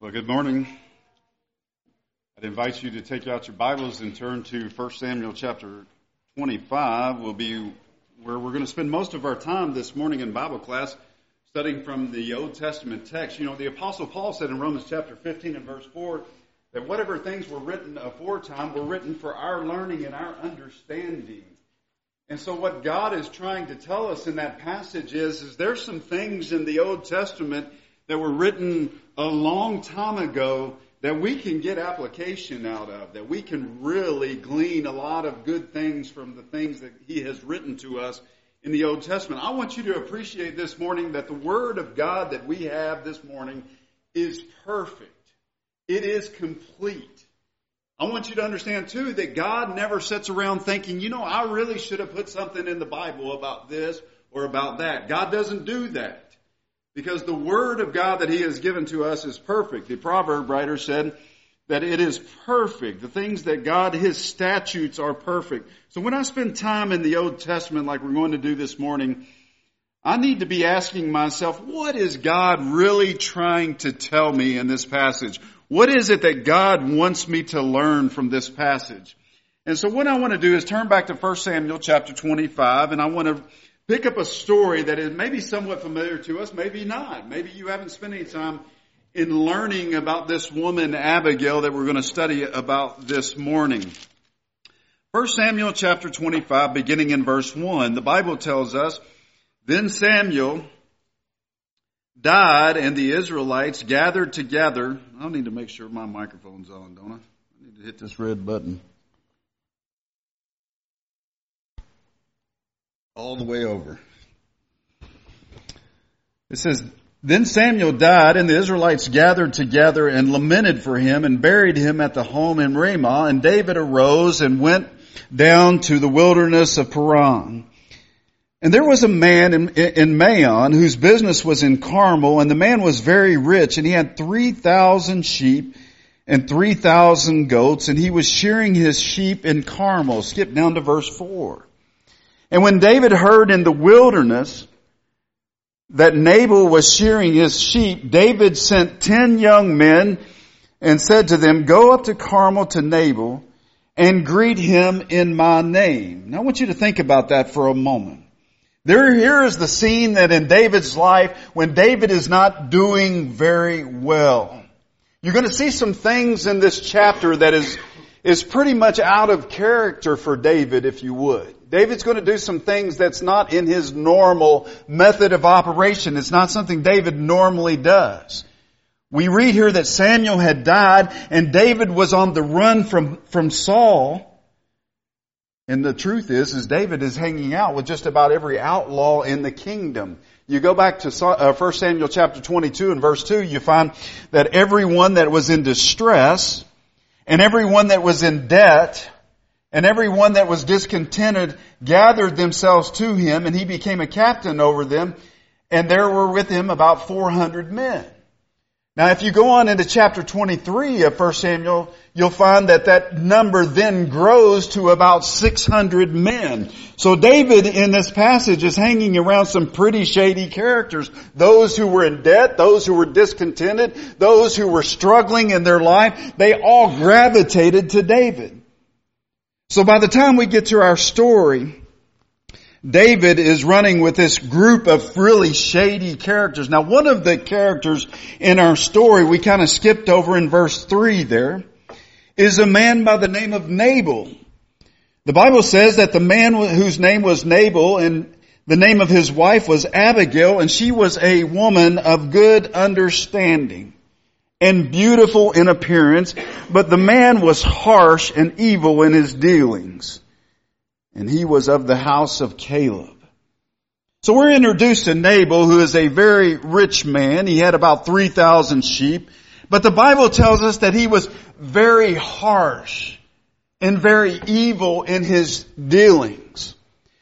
Well, good morning. I'd invite you to take out your Bibles and turn to 1 Samuel chapter 25. We'll be where we're going to spend most of our time this morning in Bible class studying from the Old Testament text. You know, the apostle Paul said in Romans chapter 15 and verse 4 that whatever things were written aforetime were written for our learning and our understanding. And so what God is trying to tell us in that passage is, is there's some things in the Old Testament that were written a long time ago that we can get application out of, that we can really glean a lot of good things from the things that He has written to us in the Old Testament. I want you to appreciate this morning that the Word of God that we have this morning is perfect. It is complete. I want you to understand too that God never sits around thinking, you know, I really should have put something in the Bible about this or about that. God doesn't do that. Because the Word of God that He has given to us is perfect. The proverb writer said that it is perfect. The things that God, His statutes are perfect. So when I spend time in the Old Testament like we're going to do this morning, I need to be asking myself, what is God really trying to tell me in this passage? What is it that God wants me to learn from this passage? And so what I want to do is turn back to 1 Samuel chapter 25 and I want to pick up a story that is maybe somewhat familiar to us, maybe not. Maybe you haven't spent any time in learning about this woman, Abigail, that we're going to study about this morning. 1 Samuel chapter 25, beginning in verse 1, the Bible tells us, Then Samuel died and the Israelites gathered together. I need to make sure my microphone's on, don't I? I need to hit this red button. All the way over. It says, Then Samuel died, and the Israelites gathered together and lamented for him and buried him at the home in Ramah. And David arose and went down to the wilderness of Paran. And there was a man in, in Maon whose business was in Carmel, and the man was very rich, and he had 3,000 sheep and 3,000 goats, and he was shearing his sheep in Carmel. Skip down to verse 4. And when David heard in the wilderness that Nabal was shearing his sheep, David sent ten young men and said to them, go up to Carmel to Nabal and greet him in my name. Now I want you to think about that for a moment. There, here is the scene that in David's life when David is not doing very well. You're going to see some things in this chapter that is, is pretty much out of character for David, if you would. David's going to do some things that's not in his normal method of operation. It's not something David normally does. We read here that Samuel had died and David was on the run from, from Saul. And the truth is, is David is hanging out with just about every outlaw in the kingdom. You go back to 1 uh, Samuel chapter 22 and verse 2, you find that everyone that was in distress and everyone that was in debt and everyone that was discontented gathered themselves to him, and he became a captain over them, and there were with him about 400 men. Now if you go on into chapter 23 of 1 Samuel, you'll find that that number then grows to about 600 men. So David in this passage is hanging around some pretty shady characters. Those who were in debt, those who were discontented, those who were struggling in their life, they all gravitated to David. So by the time we get to our story, David is running with this group of really shady characters. Now one of the characters in our story we kind of skipped over in verse 3 there is a man by the name of Nabal. The Bible says that the man whose name was Nabal and the name of his wife was Abigail and she was a woman of good understanding and beautiful in appearance, but the man was harsh and evil in his dealings. And he was of the house of Caleb. So we're introduced to Nabal, who is a very rich man. He had about 3,000 sheep. But the Bible tells us that he was very harsh and very evil in his dealings.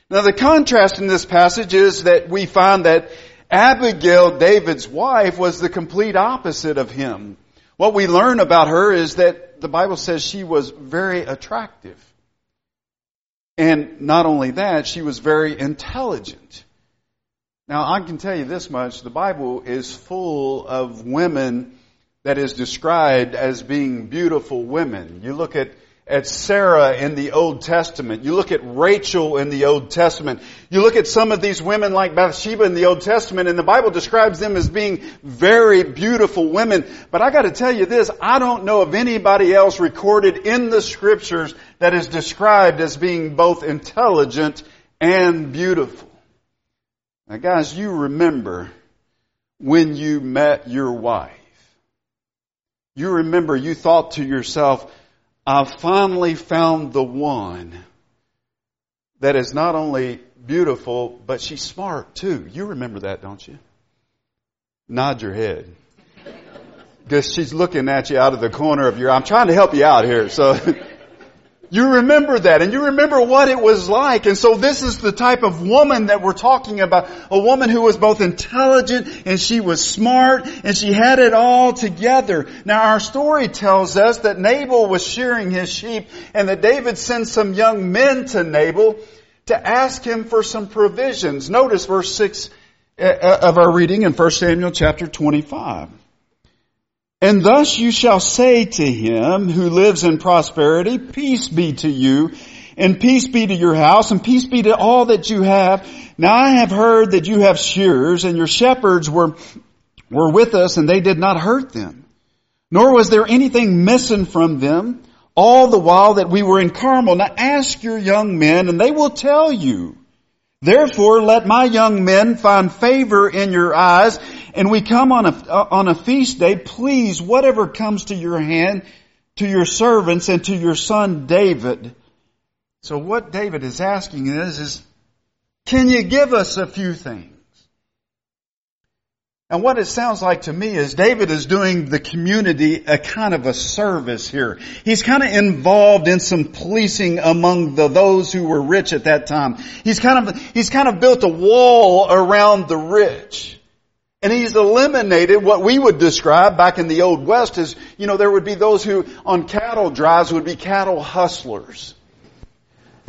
Now the contrast in this passage is that we find that Abigail, David's wife, was the complete opposite of him. What we learn about her is that the Bible says she was very attractive. And not only that, she was very intelligent. Now I can tell you this much, the Bible is full of women that is described as being beautiful women. You look at at Sarah in the Old Testament. You look at Rachel in the Old Testament. You look at some of these women like Bathsheba in the Old Testament and the Bible describes them as being very beautiful women. But I gotta tell you this, I don't know of anybody else recorded in the scriptures that is described as being both intelligent and beautiful. Now guys, you remember when you met your wife. You remember you thought to yourself, I finally found the one that is not only beautiful, but she's smart too. You remember that, don't you? Nod your head. Because she's looking at you out of the corner of your, I'm trying to help you out here, so. You remember that and you remember what it was like. And so this is the type of woman that we're talking about. A woman who was both intelligent and she was smart and she had it all together. Now our story tells us that Nabal was shearing his sheep and that David sent some young men to Nabal to ask him for some provisions. Notice verse 6 uh, uh, of our reading in 1 Samuel chapter 25. And thus you shall say to him who lives in prosperity, peace be to you, and peace be to your house, and peace be to all that you have. Now I have heard that you have shears, and your shepherds were, were with us, and they did not hurt them. Nor was there anything missing from them, all the while that we were in Carmel. Now ask your young men, and they will tell you. Therefore let my young men find favor in your eyes, and we come on a, on a feast day, please, whatever comes to your hand, to your servants and to your son David. So what David is asking is, is, can you give us a few things? And what it sounds like to me is David is doing the community a kind of a service here. He's kind of involved in some policing among the, those who were rich at that time. He's kind of, he's kind of built a wall around the rich. And he's eliminated what we would describe back in the Old West as, you know, there would be those who on cattle drives would be cattle hustlers.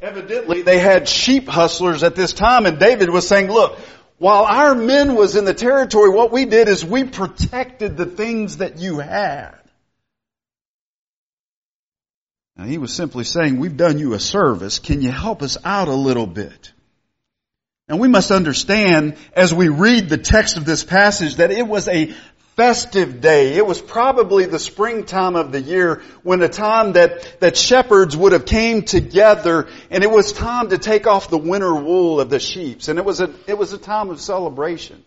Evidently they had sheep hustlers at this time and David was saying, look, while our men was in the territory, what we did is we protected the things that you had. Now he was simply saying, we've done you a service. Can you help us out a little bit? And we must understand as we read the text of this passage that it was a festive day. It was probably the springtime of the year when a time that, that shepherds would have came together and it was time to take off the winter wool of the sheep. And it was a, it was a time of celebration.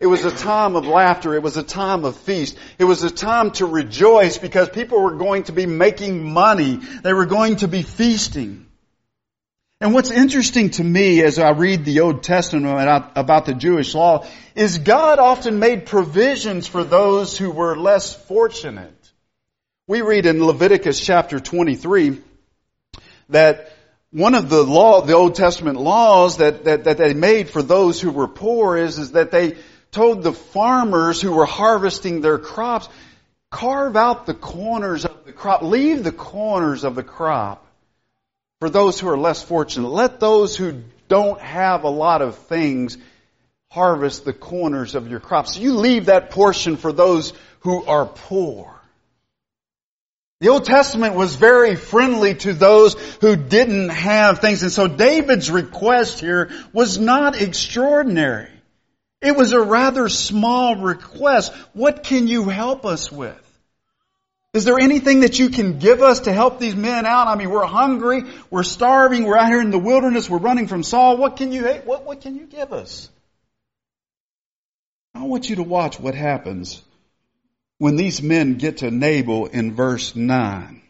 It was a time of laughter. It was a time of feast. It was a time to rejoice because people were going to be making money. They were going to be feasting. And what's interesting to me as I read the Old Testament about the Jewish law is God often made provisions for those who were less fortunate. We read in Leviticus chapter 23 that one of the law, the Old Testament laws that, that, that they made for those who were poor is, is that they told the farmers who were harvesting their crops, carve out the corners of the crop, leave the corners of the crop for those who are less fortunate. Let those who don't have a lot of things harvest the corners of your crops. You leave that portion for those who are poor. The Old Testament was very friendly to those who didn't have things. And so David's request here was not extraordinary. It was a rather small request. What can you help us with? Is there anything that you can give us to help these men out? I mean, we're hungry, we're starving, we're out here in the wilderness, we're running from Saul. What can you, what, what can you give us? I want you to watch what happens when these men get to Nabal in verse 9.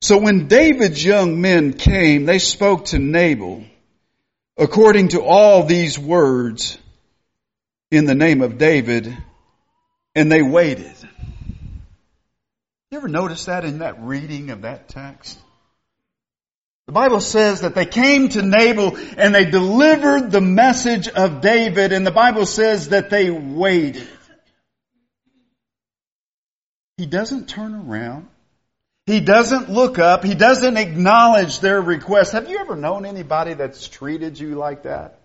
So when David's young men came, they spoke to Nabal according to all these words in the name of David and they waited. You ever notice that in that reading of that text? The Bible says that they came to Nabal and they delivered the message of David and the Bible says that they waited. He doesn't turn around. He doesn't look up. He doesn't acknowledge their request. Have you ever known anybody that's treated you like that?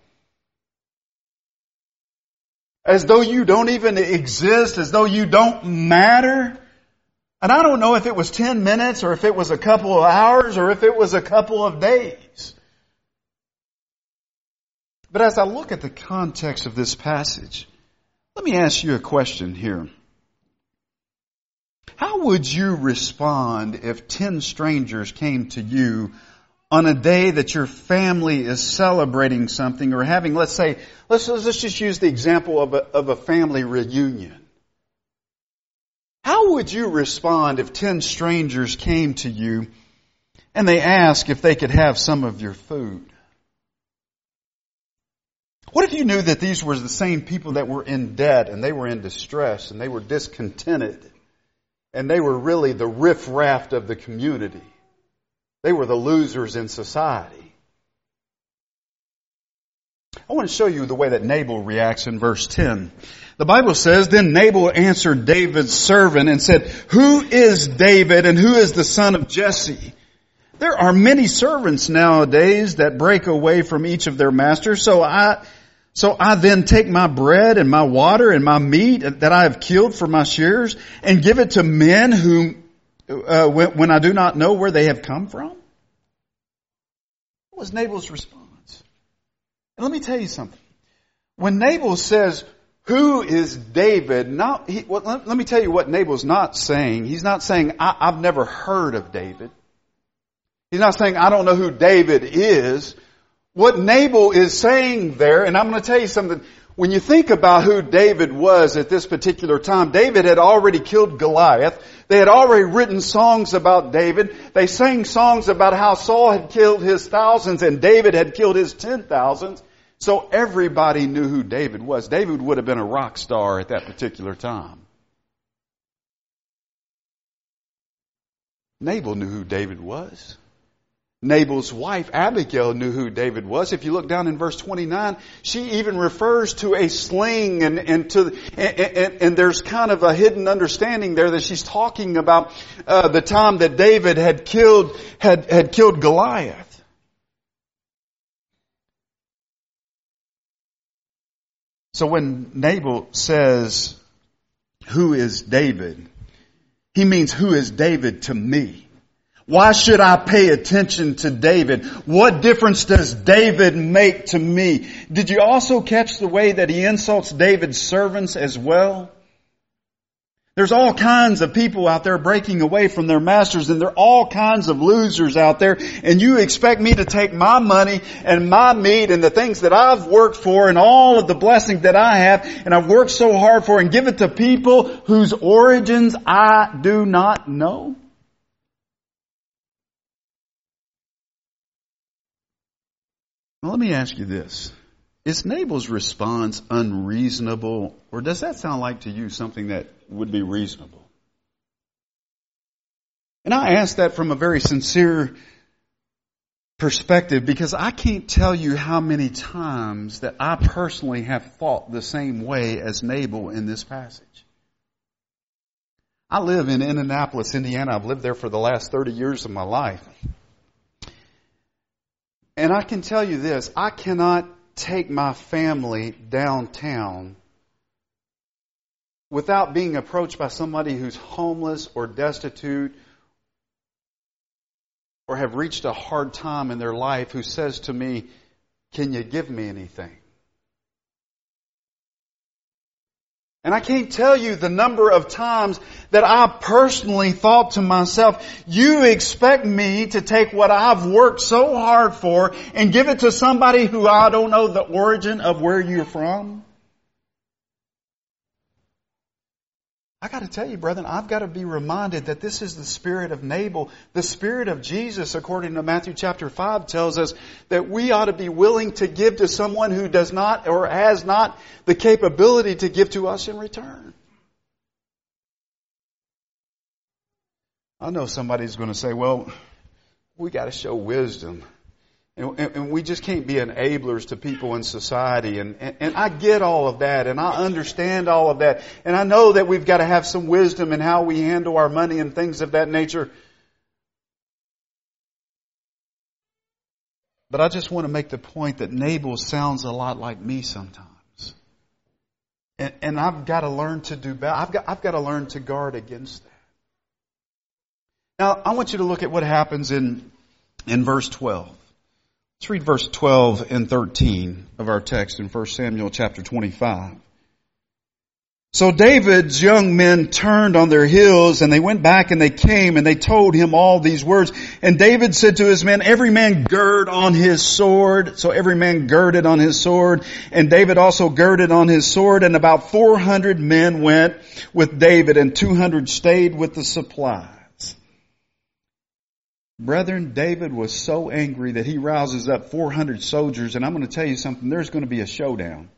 As though you don't even exist, as though you don't matter. And I don't know if it was 10 minutes or if it was a couple of hours or if it was a couple of days. But as I look at the context of this passage, let me ask you a question here. How would you respond if 10 strangers came to you on a day that your family is celebrating something or having, let's say, let's, let's just use the example of a, of a family reunion. How would you respond if 10 strangers came to you and they asked if they could have some of your food? What if you knew that these were the same people that were in debt and they were in distress and they were discontented and they were really the riffraff of the community? They were the losers in society. I want to show you the way that Nabal reacts in verse 10. The Bible says, Then Nabal answered David's servant and said, Who is David and who is the son of Jesse? There are many servants nowadays that break away from each of their masters, so I, so I then take my bread and my water and my meat that I have killed for my shears and give it to men whom, uh, when, when I do not know where they have come from? What was Nabal's response? And let me tell you something. When Nabal says, who is David? Not, he, well, let, let, me tell you what Nabal's not saying. He's not saying, I've never heard of David. He's not saying, I don't know who David is. What Nabal is saying there, and I'm going to tell you something, when you think about who David was at this particular time, David had already killed Goliath. They had already written songs about David. They sang songs about how Saul had killed his thousands and David had killed his ten thousands. So everybody knew who David was. David would have been a rock star at that particular time. Nabal knew who David was. Nabal's wife, Abigail, knew who David was. If you look down in verse 29, she even refers to a sling and, and to, and, and, and there's kind of a hidden understanding there that she's talking about uh, the time that David had killed, had, had killed Goliath. So when Nabal says, who is David? He means who is David to me? Why should I pay attention to David? What difference does David make to me? Did you also catch the way that he insults David's servants as well? There's all kinds of people out there breaking away from their masters and there are all kinds of losers out there and you expect me to take my money and my meat and the things that I've worked for and all of the blessings that I have and I've worked so hard for and give it to people whose origins I do not know? Well, let me ask you this. Is Nabal's response unreasonable, or does that sound like to you something that would be reasonable? And I ask that from a very sincere perspective because I can't tell you how many times that I personally have thought the same way as Nabal in this passage. I live in Indianapolis, Indiana. I've lived there for the last 30 years of my life. And I can tell you this, I cannot take my family downtown without being approached by somebody who's homeless or destitute or have reached a hard time in their life who says to me, Can you give me anything? And I can't tell you the number of times that I personally thought to myself, you expect me to take what I've worked so hard for and give it to somebody who I don't know the origin of where you're from? I got to tell you, brethren, I've got to be reminded that this is the spirit of Nabal. The spirit of Jesus, according to Matthew chapter 5, tells us that we ought to be willing to give to someone who does not or has not the capability to give to us in return. I know somebody's going to say, well, we got to show wisdom. And, and, we just can't be enablers to people in society. And, and, and, I get all of that and I understand all of that. And I know that we've got to have some wisdom in how we handle our money and things of that nature. But I just want to make the point that Nabal sounds a lot like me sometimes. And, and I've got to learn to do better. I've got, I've got to learn to guard against that. Now, I want you to look at what happens in, in verse 12. Let's read verse 12 and 13 of our text in 1 Samuel chapter 25. So David's young men turned on their heels and they went back and they came and they told him all these words. And David said to his men, every man gird on his sword. So every man girded on his sword and David also girded on his sword and about 400 men went with David and 200 stayed with the supplies. Brethren, David was so angry that he rouses up 400 soldiers and I'm going to tell you something, there's going to be a showdown.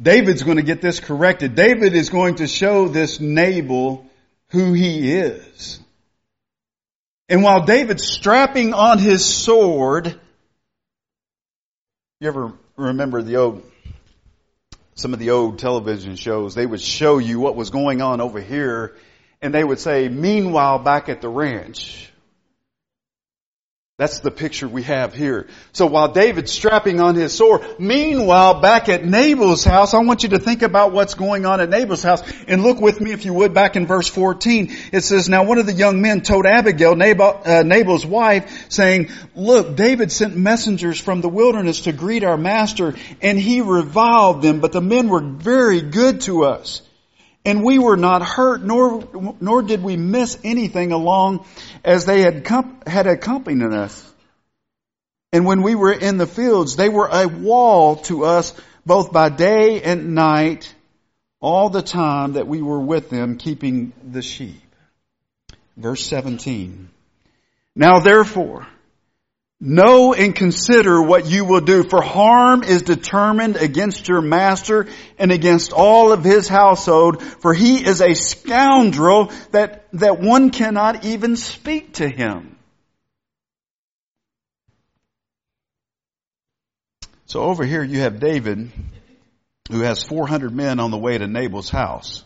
David's going to get this corrected. David is going to show this Nabal who he is. And while David's strapping on his sword, you ever remember the old, some of the old television shows, they would show you what was going on over here and they would say, meanwhile back at the ranch, that's the picture we have here. So while David's strapping on his sword, meanwhile back at Nabal's house, I want you to think about what's going on at Nabal's house. And look with me if you would back in verse 14. It says, Now one of the young men told Abigail, uh, Nabal's wife, saying, Look, David sent messengers from the wilderness to greet our master, and he reviled them, but the men were very good to us. And we were not hurt, nor, nor did we miss anything along as they had, had accompanied us. And when we were in the fields, they were a wall to us both by day and night, all the time that we were with them keeping the sheep. Verse 17. Now therefore, Know and consider what you will do, for harm is determined against your master and against all of his household, for he is a scoundrel that, that one cannot even speak to him. So over here you have David, who has 400 men on the way to Nabal's house.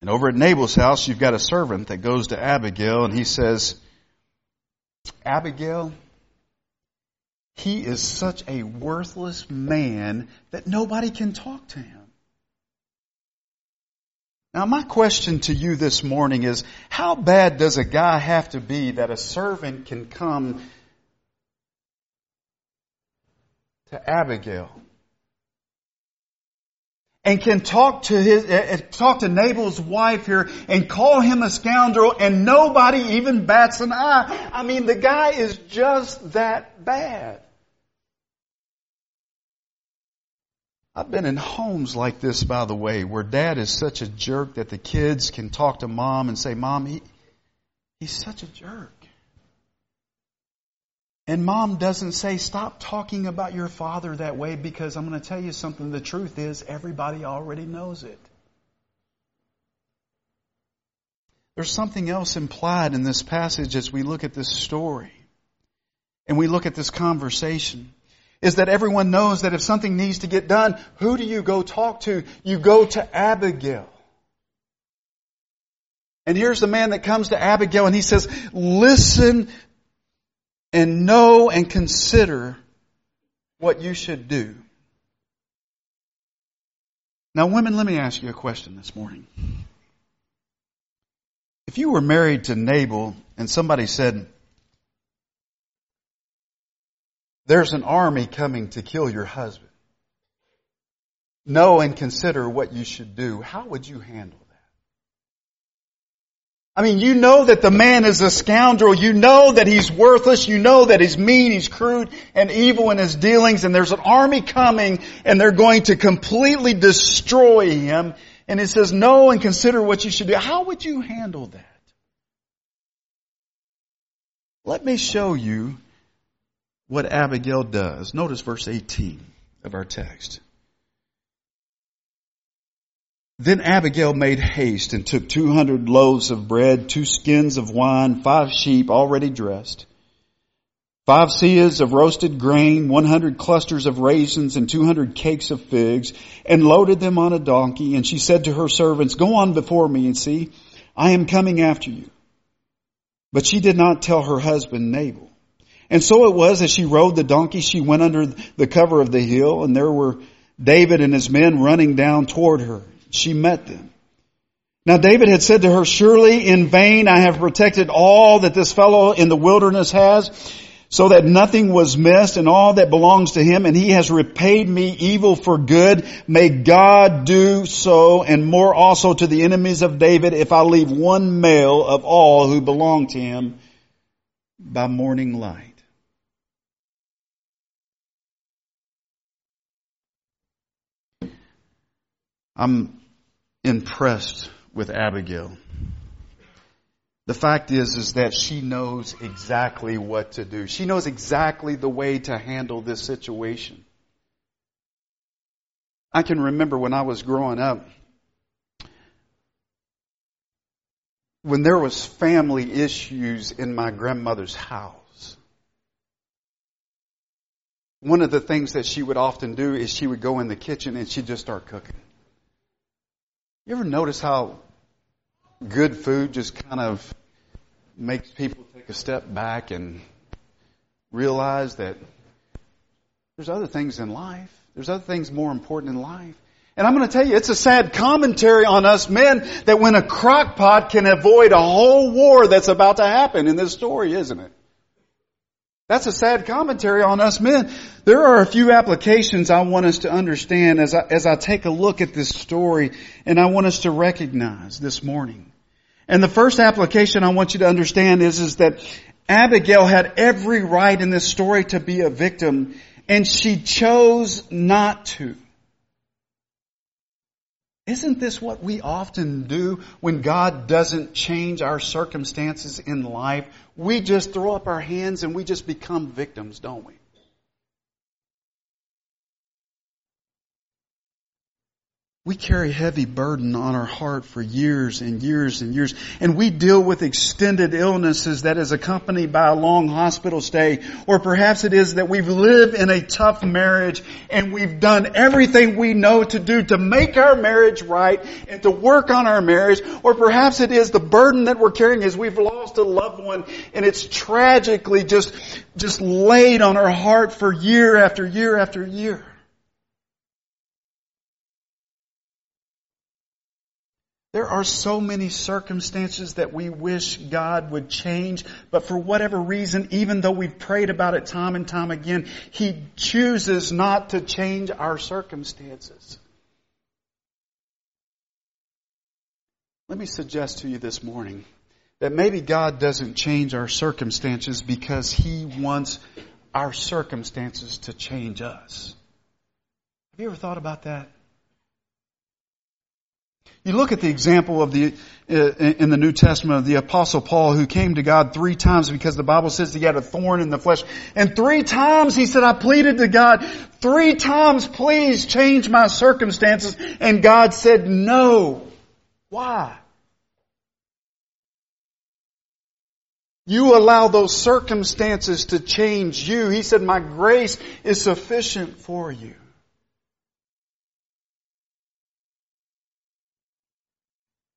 And over at Nabal's house, you've got a servant that goes to Abigail and he says, Abigail, he is such a worthless man that nobody can talk to him. Now my question to you this morning is, how bad does a guy have to be that a servant can come to Abigail and can talk to his, uh, talk to Nabal's wife here and call him a scoundrel and nobody even bats an eye. I mean, the guy is just that bad. I've been in homes like this, by the way, where dad is such a jerk that the kids can talk to mom and say, mom, he, he's such a jerk. And mom doesn't say, stop talking about your father that way because I'm going to tell you something. The truth is, everybody already knows it. There's something else implied in this passage as we look at this story and we look at this conversation is that everyone knows that if something needs to get done, who do you go talk to? You go to Abigail. And here's the man that comes to Abigail and he says, listen and know and consider what you should do. Now, women, let me ask you a question this morning. If you were married to Nabal and somebody said, There's an army coming to kill your husband, know and consider what you should do, how would you handle I mean, you know that the man is a scoundrel. You know that he's worthless. You know that he's mean, he's crude and evil in his dealings and there's an army coming and they're going to completely destroy him. And it says, know and consider what you should do. How would you handle that? Let me show you what Abigail does. Notice verse 18 of our text. Then Abigail made haste and took 200 loaves of bread, two skins of wine, five sheep already dressed, five seahs of roasted grain, 100 clusters of raisins, and 200 cakes of figs, and loaded them on a donkey. And she said to her servants, Go on before me and see, I am coming after you. But she did not tell her husband Nabal. And so it was as she rode the donkey, she went under the cover of the hill and there were David and his men running down toward her. She met them. Now David had said to her, surely in vain I have protected all that this fellow in the wilderness has, so that nothing was missed and all that belongs to him, and he has repaid me evil for good. May God do so and more also to the enemies of David if I leave one male of all who belong to him by morning light. I'm impressed with Abigail. The fact is, is that she knows exactly what to do. She knows exactly the way to handle this situation. I can remember when I was growing up, when there was family issues in my grandmother's house. One of the things that she would often do is she would go in the kitchen and she'd just start cooking. You ever notice how good food just kind of makes people take a step back and realize that there's other things in life. There's other things more important in life. And I'm going to tell you, it's a sad commentary on us men that when a crock pot can avoid a whole war that's about to happen in this story, isn't it? That's a sad commentary on us men. There are a few applications I want us to understand as I, as I take a look at this story and I want us to recognize this morning. And the first application I want you to understand is, is that Abigail had every right in this story to be a victim and she chose not to. Isn't this what we often do when God doesn't change our circumstances in life? We just throw up our hands and we just become victims, don't we? We carry heavy burden on our heart for years and years and years, and we deal with extended illnesses that is accompanied by a long hospital stay, or perhaps it is that we've lived in a tough marriage and we've done everything we know to do to make our marriage right and to work on our marriage, or perhaps it is the burden that we're carrying is we've lost a loved one and it's tragically just, just laid on our heart for year after year after year. There are so many circumstances that we wish God would change, but for whatever reason, even though we've prayed about it time and time again, He chooses not to change our circumstances. Let me suggest to you this morning that maybe God doesn't change our circumstances because He wants our circumstances to change us. Have you ever thought about that? You look at the example of the, uh, in the New Testament of the apostle Paul who came to God three times because the Bible says he had a thorn in the flesh. And three times he said, I pleaded to God, three times please change my circumstances. And God said no. Why? You allow those circumstances to change you. He said, my grace is sufficient for you.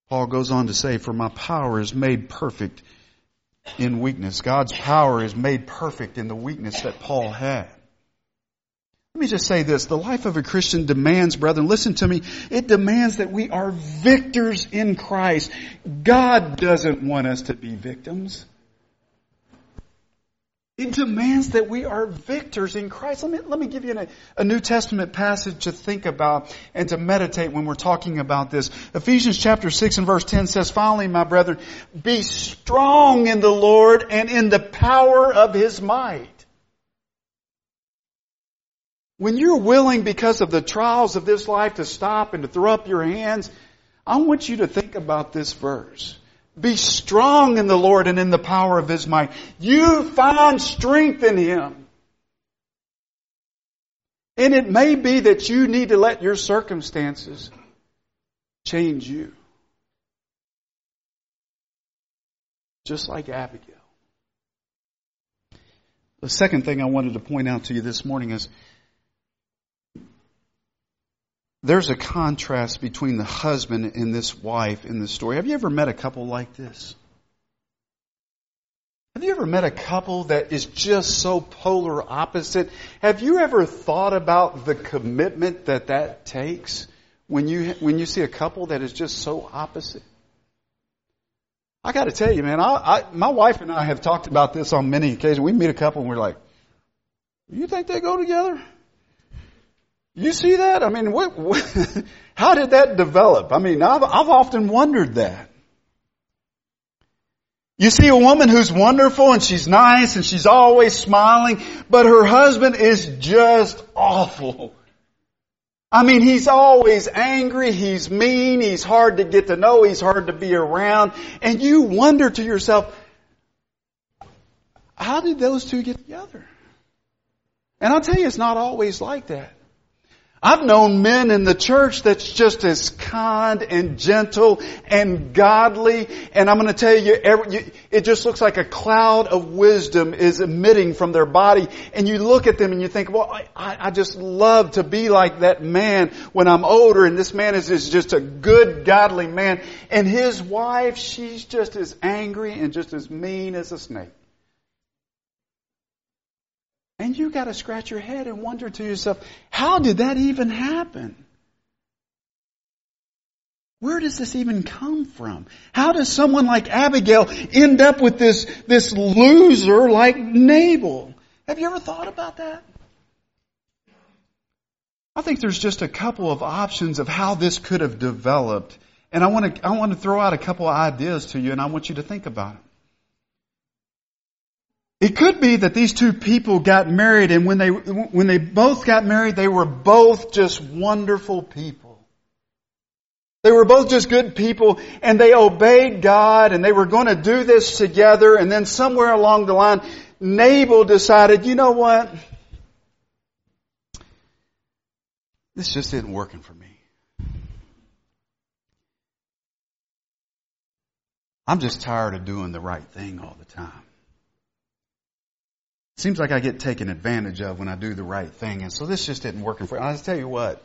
Paul goes on to say, for my power is made perfect in weakness. God's power is made perfect in the weakness that Paul had. Let me just say this. The life of a Christian demands, brethren, listen to me. It demands that we are victors in Christ. God doesn't want us to be victims. It demands that we are victors in Christ. Let me, let me give you a, a, New Testament passage to think about and to meditate when we're talking about this. Ephesians chapter 6 and verse 10 says, finally, my brethren, be strong in the Lord and in the power of His might. When you're willing because of the trials of this life to stop and to throw up your hands, I want you to think about this verse. Be strong in the Lord and in the power of His might. You find strength in Him. And it may be that you need to let your circumstances change you. Just like Abigail. The second thing I wanted to point out to you this morning is there's a contrast between the husband and this wife in the story. Have you ever met a couple like this? Have you ever met a couple that is just so polar opposite? Have you ever thought about the commitment that that takes when you, when you see a couple that is just so opposite? I gotta tell you, man, I, I, my wife and I have talked about this on many occasions. We meet a couple and we're like, you think they go together? You see that? I mean, what, what, how did that develop? I mean, I've, I've often wondered that. You see a woman who's wonderful and she's nice and she's always smiling, but her husband is just awful. I mean, he's always angry, he's mean, he's hard to get to know, he's hard to be around, and you wonder to yourself, how did those two get together? And I'll tell you, it's not always like that. I've known men in the church that's just as kind and gentle and godly, and I'm going to tell you, it just looks like a cloud of wisdom is emitting from their body, and you look at them and you think, well, I, I just love to be like that man when I'm older, and this man is, is just a good, godly man, and his wife, she's just as angry and just as mean as a snake. And you got to scratch your head and wonder to yourself, how did that even happen? Where does this even come from? How does someone like Abigail end up with this, this loser like Nabal? Have you ever thought about that? I think there's just a couple of options of how this could have developed. And I want to, I want to throw out a couple of ideas to you and I want you to think about it. It could be that these two people got married and when they, when they both got married, they were both just wonderful people. They were both just good people and they obeyed God and they were going to do this together and then somewhere along the line, Nabal decided, you know what? This just isn't working for me. I'm just tired of doing the right thing all the time. Seems like I get taken advantage of when I do the right thing. And so this just isn't working for me. I'll tell you what.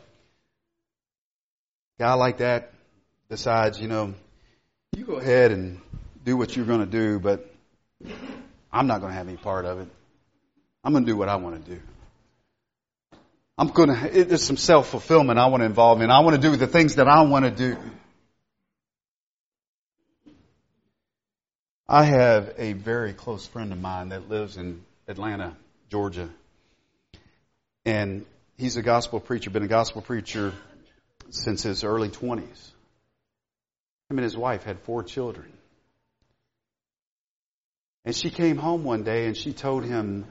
Guy like that decides, you know, you go ahead and do what you're going to do, but I'm not going to have any part of it. I'm going to do what I want to do. I'm going to, there's some self-fulfillment I want to involve in. I want to do the things that I want to do. I have a very close friend of mine that lives in Atlanta, Georgia. And he's a gospel preacher, been a gospel preacher since his early 20s. Him and his wife had four children. And she came home one day and she told him,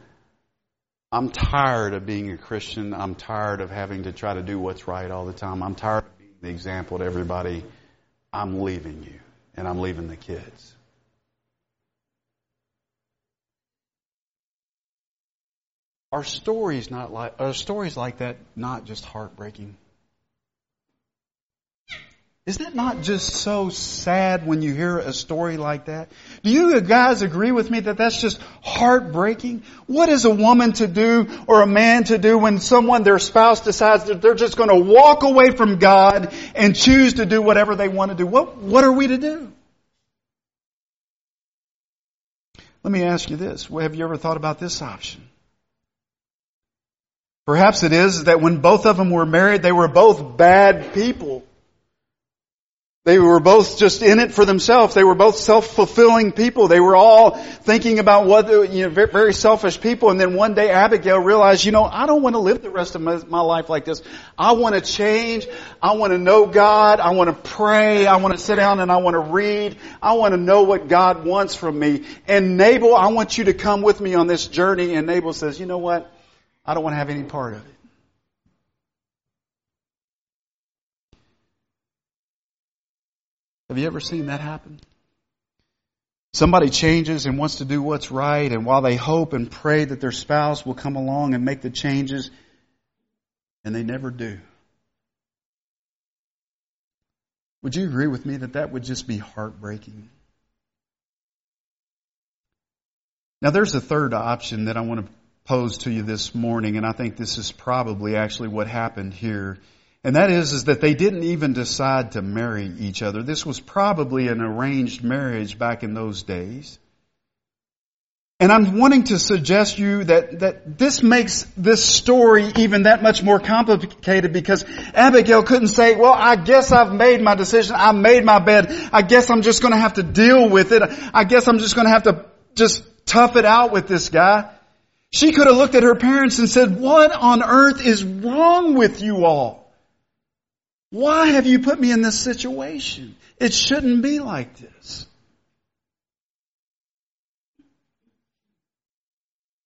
I'm tired of being a Christian. I'm tired of having to try to do what's right all the time. I'm tired of being the example to everybody. I'm leaving you and I'm leaving the kids. Are stories not like are stories like that not just heartbreaking? Isn't it not just so sad when you hear a story like that? Do you guys agree with me that that's just heartbreaking? What is a woman to do or a man to do when someone, their spouse decides that they're just going to walk away from God and choose to do whatever they want to do? What, what are we to do? Let me ask you this. Have you ever thought about this option? Perhaps it is that when both of them were married, they were both bad people. They were both just in it for themselves. They were both self-fulfilling people. They were all thinking about what, you know, very selfish people. And then one day Abigail realized, you know, I don't want to live the rest of my, my life like this. I want to change. I want to know God. I want to pray. I want to sit down and I want to read. I want to know what God wants from me. And Nabal, I want you to come with me on this journey. And Nabal says, you know what? I don't want to have any part of it. Have you ever seen that happen? Somebody changes and wants to do what's right, and while they hope and pray that their spouse will come along and make the changes, and they never do. Would you agree with me that that would just be heartbreaking? Now, there's a third option that I want to posed to you this morning, and I think this is probably actually what happened here. And that is, is that they didn't even decide to marry each other. This was probably an arranged marriage back in those days. And I'm wanting to suggest you that, that this makes this story even that much more complicated because Abigail couldn't say, well, I guess I've made my decision. I made my bed. I guess I'm just going to have to deal with it. I guess I'm just going to have to just tough it out with this guy. She could have looked at her parents and said, what on earth is wrong with you all? Why have you put me in this situation? It shouldn't be like this.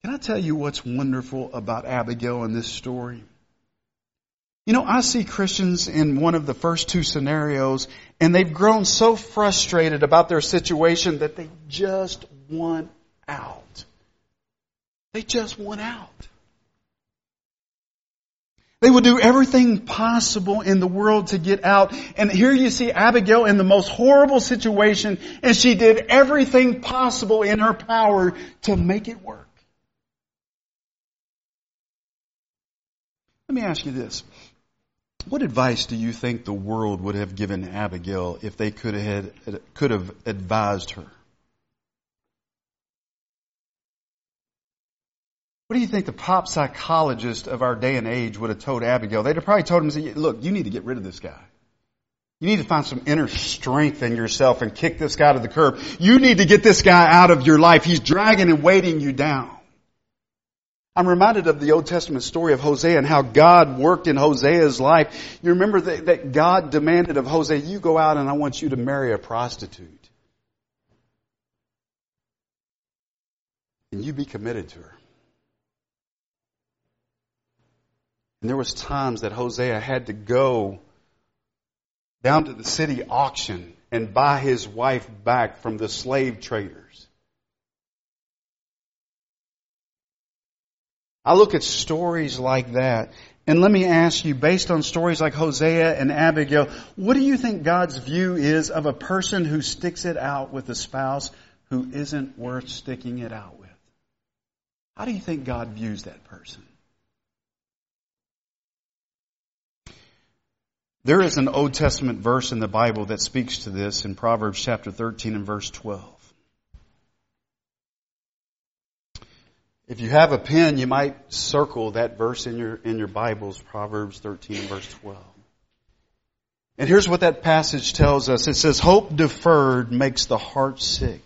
Can I tell you what's wonderful about Abigail in this story? You know, I see Christians in one of the first two scenarios and they've grown so frustrated about their situation that they just want out. They just want out. They would do everything possible in the world to get out. And here you see Abigail in the most horrible situation and she did everything possible in her power to make it work. Let me ask you this. What advice do you think the world would have given Abigail if they could have, could have advised her? What do you think the pop psychologist of our day and age would have told Abigail? They'd have probably told him, look, you need to get rid of this guy. You need to find some inner strength in yourself and kick this guy to the curb. You need to get this guy out of your life. He's dragging and weighting you down. I'm reminded of the Old Testament story of Hosea and how God worked in Hosea's life. You remember that, that God demanded of Hosea, you go out and I want you to marry a prostitute. And you be committed to her. And there was times that Hosea had to go down to the city auction and buy his wife back from the slave traders. I look at stories like that, and let me ask you, based on stories like Hosea and Abigail, what do you think God's view is of a person who sticks it out with a spouse who isn't worth sticking it out with? How do you think God views that person? There is an Old Testament verse in the Bible that speaks to this in Proverbs chapter 13 and verse 12. If you have a pen, you might circle that verse in your, in your Bibles, Proverbs 13 verse 12. And here's what that passage tells us. It says, hope deferred makes the heart sick,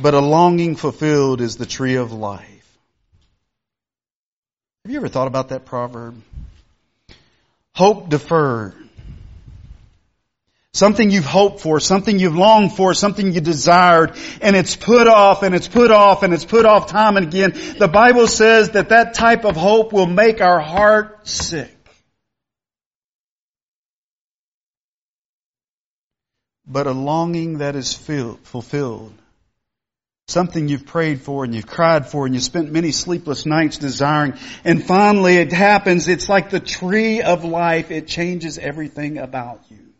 but a longing fulfilled is the tree of life. Have you ever thought about that proverb? Hope deferred Something you've hoped for, something you've longed for, something you desired, and it's put off and it's put off and it's put off time and again. The Bible says that that type of hope will make our heart sick. But a longing that is filled, fulfilled. Something you've prayed for and you've cried for and you spent many sleepless nights desiring. And finally it happens. It's like the tree of life. It changes everything about you.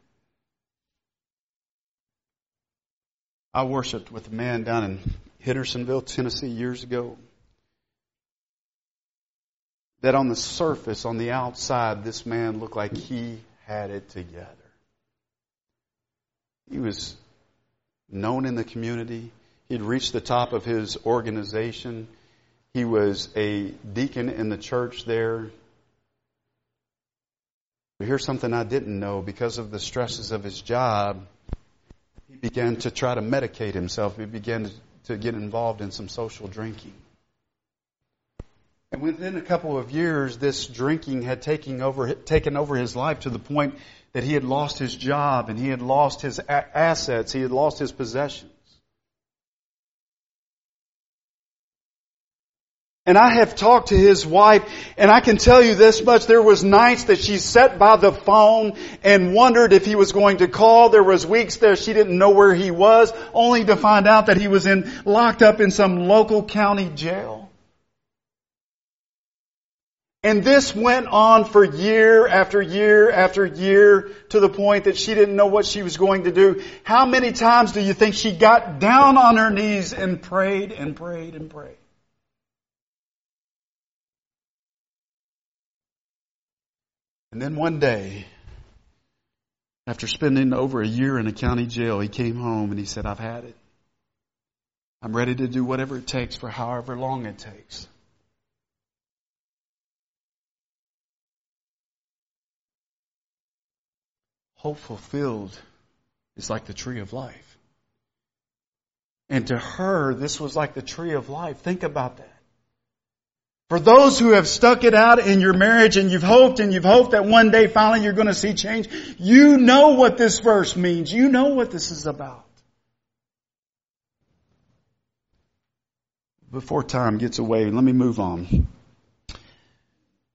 I worshiped with a man down in Hendersonville, Tennessee years ago. That on the surface, on the outside, this man looked like he had it together. He was known in the community. He'd reached the top of his organization. He was a deacon in the church there. But here's something I didn't know because of the stresses of his job he began to try to medicate himself. He began to get involved in some social drinking. And within a couple of years, this drinking had taken over, taken over his life to the point that he had lost his job and he had lost his assets, he had lost his possessions. And I have talked to his wife, and I can tell you this much, there was nights that she sat by the phone and wondered if he was going to call. There was weeks there she didn't know where he was, only to find out that he was in, locked up in some local county jail. And this went on for year after year after year to the point that she didn't know what she was going to do. How many times do you think she got down on her knees and prayed and prayed and prayed? And then one day, after spending over a year in a county jail, he came home and he said, I've had it. I'm ready to do whatever it takes for however long it takes. Hope fulfilled is like the tree of life. And to her, this was like the tree of life. Think about that. For those who have stuck it out in your marriage and you've hoped and you've hoped that one day finally you're going to see change, you know what this verse means. You know what this is about. Before time gets away, let me move on.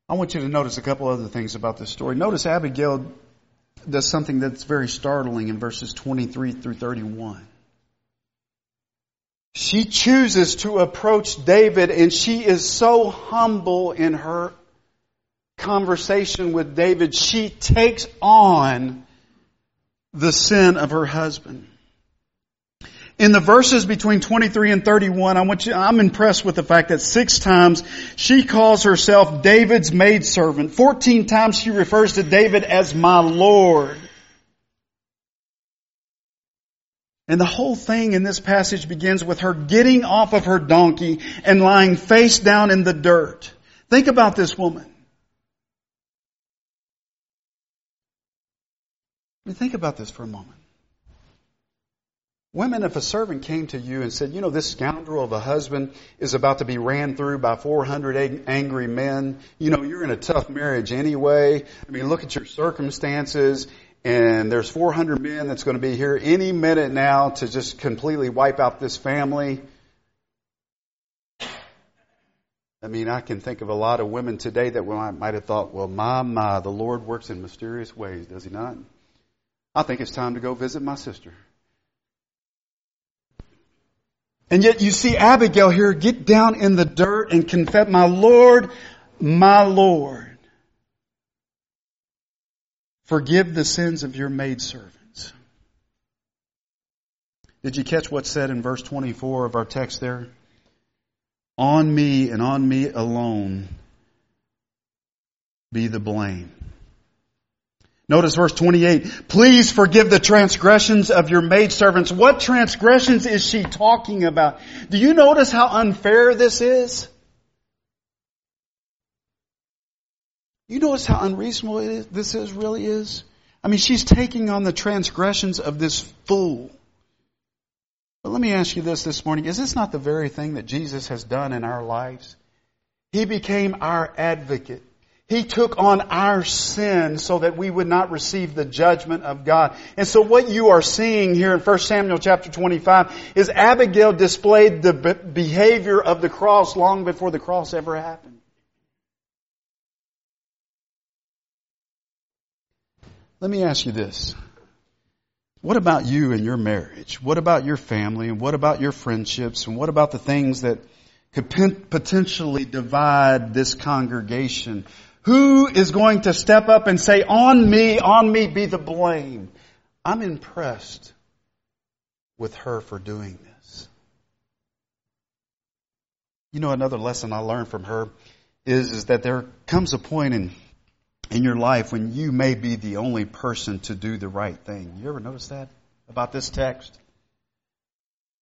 I want you to notice a couple other things about this story. Notice Abigail does something that's very startling in verses 23 through 31. She chooses to approach David and she is so humble in her conversation with David. She takes on the sin of her husband. In the verses between 23 and 31, I want you, I'm impressed with the fact that six times she calls herself David's maidservant. 14 times she refers to David as my Lord. And the whole thing in this passage begins with her getting off of her donkey and lying face down in the dirt. Think about this woman. I mean, think about this for a moment. Women, if a servant came to you and said, you know, this scoundrel of a husband is about to be ran through by 400 angry men, you know, you're in a tough marriage anyway. I mean, look at your circumstances and there's 400 men that's going to be here any minute now to just completely wipe out this family. I mean, I can think of a lot of women today that might have thought, well, my, my, the Lord works in mysterious ways, does he not? I think it's time to go visit my sister. And yet you see Abigail here get down in the dirt and confess, my Lord, my Lord. Forgive the sins of your maidservants. Did you catch what's said in verse 24 of our text there? On me and on me alone be the blame. Notice verse 28. Please forgive the transgressions of your maidservants. What transgressions is she talking about? Do you notice how unfair this is? You notice how unreasonable is, this is, really is? I mean, she's taking on the transgressions of this fool. But let me ask you this this morning. Is this not the very thing that Jesus has done in our lives? He became our advocate. He took on our sin so that we would not receive the judgment of God. And so what you are seeing here in 1 Samuel chapter 25 is Abigail displayed the behavior of the cross long before the cross ever happened. Let me ask you this. What about you and your marriage? What about your family? And what about your friendships? And what about the things that could potentially divide this congregation? Who is going to step up and say, on me, on me be the blame? I'm impressed with her for doing this. You know, another lesson I learned from her is, is that there comes a point in in your life when you may be the only person to do the right thing. You ever notice that about this text?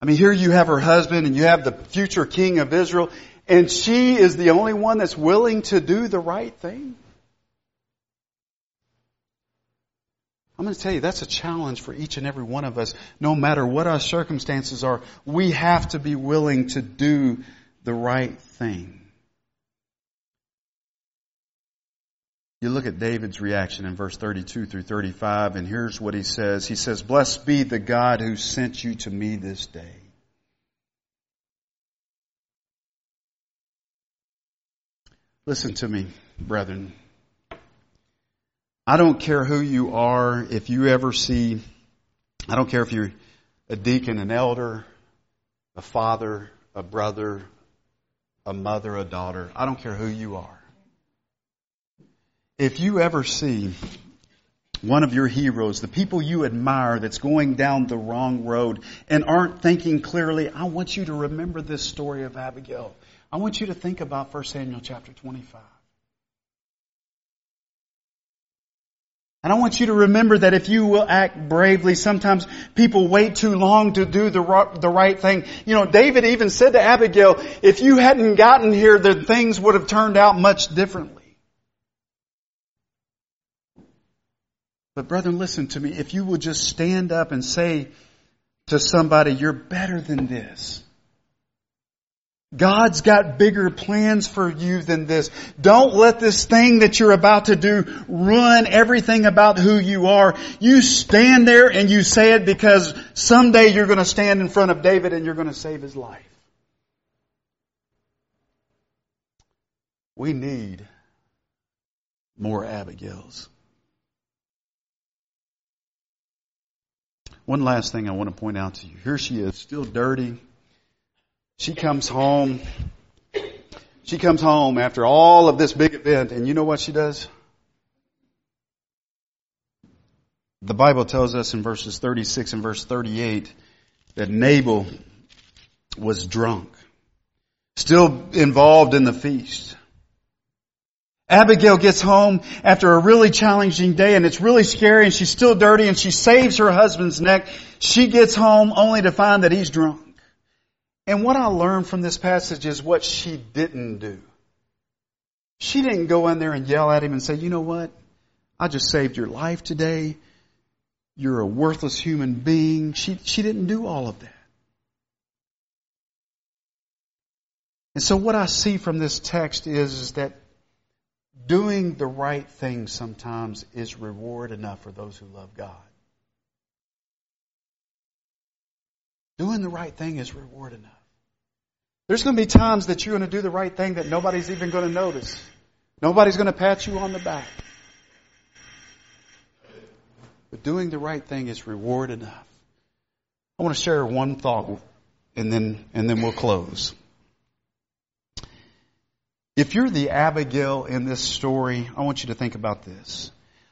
I mean, here you have her husband and you have the future king of Israel, and she is the only one that's willing to do the right thing. I'm going to tell you, that's a challenge for each and every one of us. No matter what our circumstances are, we have to be willing to do the right thing. You look at David's reaction in verse 32 through 35, and here's what he says. He says, Blessed be the God who sent you to me this day. Listen to me, brethren. I don't care who you are, if you ever see, I don't care if you're a deacon, an elder, a father, a brother, a mother, a daughter. I don't care who you are. If you ever see one of your heroes, the people you admire that's going down the wrong road and aren't thinking clearly, I want you to remember this story of Abigail. I want you to think about 1 Samuel chapter 25. And I want you to remember that if you will act bravely, sometimes people wait too long to do the, the right thing. You know, David even said to Abigail, if you hadn't gotten here, then things would have turned out much differently. But brethren, listen to me. If you would just stand up and say to somebody, you're better than this. God's got bigger plans for you than this. Don't let this thing that you're about to do ruin everything about who you are. You stand there and you say it because someday you're going to stand in front of David and you're going to save his life. We need more Abigails. One last thing I want to point out to you. Here she is, still dirty, she comes home. She comes home after all of this big event, and you know what she does? The Bible tells us in verses 36 and verse 38 that Nabal was drunk, still involved in the feast. Abigail gets home after a really challenging day and it's really scary and she's still dirty and she saves her husband's neck. She gets home only to find that he's drunk. And what I learned from this passage is what she didn't do. She didn't go in there and yell at him and say, you know what? I just saved your life today. You're a worthless human being. She, she didn't do all of that. And so what I see from this text is, is that doing the right thing sometimes is reward enough for those who love God. Doing the right thing is reward enough. There's going to be times that you're going to do the right thing that nobody's even going to notice. Nobody's going to pat you on the back. But doing the right thing is reward enough. I want to share one thought and then, and then we'll close. If you're the Abigail in this story, I want you to think about this.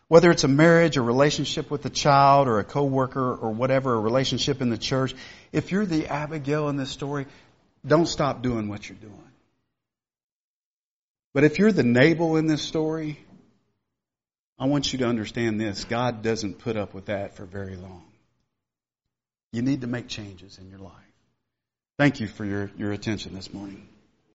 Whether it's a marriage, a relationship with a child, or a coworker, or whatever, a relationship in the church, if you're the Abigail in this story, don't stop doing what you're doing. But if you're the Nabal in this story, I want you to understand this. God doesn't put up with that for very long. You need to make changes in your life. Thank you for your, your attention this morning.